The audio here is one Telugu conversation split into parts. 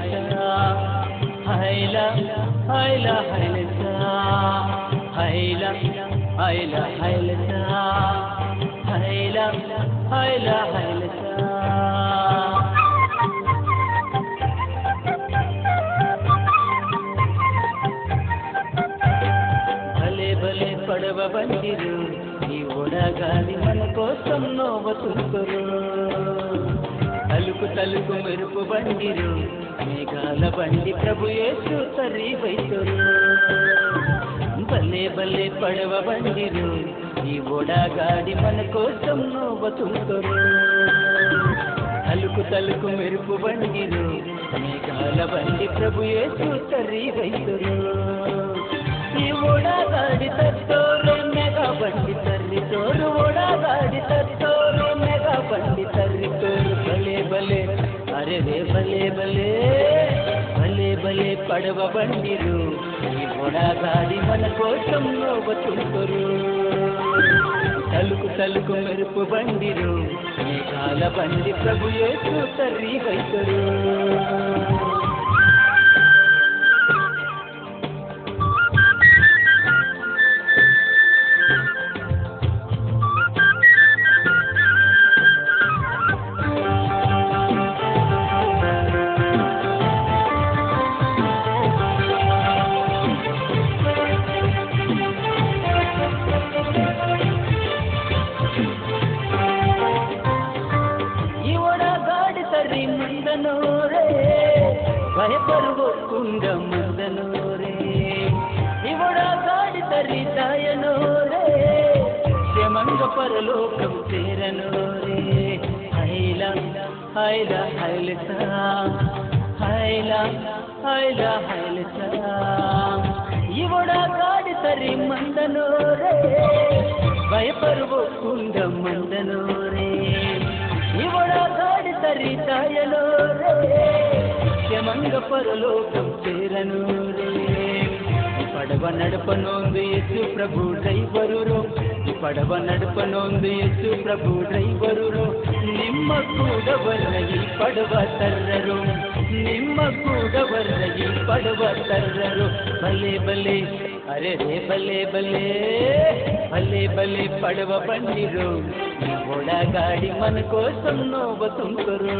హైలసా హైల హైల హైలసా హైల హైల హైలసా హైల హైల హైలసా పడవ ಬಂದಿರು ಈ ಒಡಗಾಲಿ ಮನ ಕೋಸಂ ನೋವ ಸುತ್ತರು తలుకు తలుకు మెరుపు బండిరు మేఘాల బండి ప్రభు యేసు తరి వైతురు భలే భలే పడవ బండిరు ఈ ఓడాగాడి మన కోసం నోవతుంకరు తలుకు తలుకు మెరుపు బండిరు మేఘాల బండి ప్రభు యేసు తరి వైతురు అరే రే భలే భలే. భలే భలే పడవ బండిరు ఈ ఓడగాడి మన కోసం నోబతుంకరు తలుకు తలుకు మెరుపు బండిరు మేఘాల బండి ప్రభు యేసు తర్రి ಭಯಪಡುವ ಕುಂಡ ಮದನೋರೇ ಇವಡ ಗಾಡಿ ತರಿತಾಯನೋರೇ. ಶ್ರಮಂಗ ಪರಲೋಕಂ ಸೇರನೋರೇ. ಹೈಲ ಹೈಲ ಹೈಲತ ಹೈಲ ಹೈಲ ಹೈಲತ ಇವಡ ಗಾಡಿ ತರಿ ಮಂದನೋರೇ. ಭಯಪರುವ ಕುಂಡ ಮಂದನೋರೇ. ಇವಡ ಗಾಡಿ ತರಿತಾಯನೋರೇ. భంగ పరలోకం చేరను పడవ నడప నోంది ఎత్తు ప్రభు డ్రైవరు పడవ నడప నోంది ఎత్తు ప్రభు బరురు నిమ్మ కూడవర్ర పడవ తర్రరు. నిమ్మ కూడవర్ర పడవ తర్రరు. భలే భలే. అరే రే భలే భలే. భలే భలే పడవ పండిరు ఓడా గాడి మన కోసం నోవ తుంకరు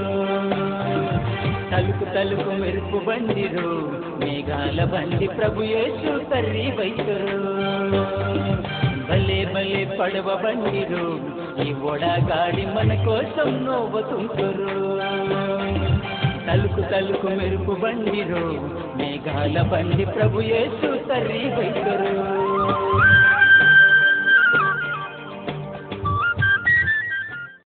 తలుపు తలుపు మెరుపు బండిరు మేఘాల బండి ప్రభు యేసు తల్లి వైతరు భలే భలే పడవ బండిరు ఈ ఓడగాడి మన కోసం నోవ తలుకు తలుకు మెరుపు బండిరు మేఘాల బండి ప్రభు యేసు తల్లి వైతరు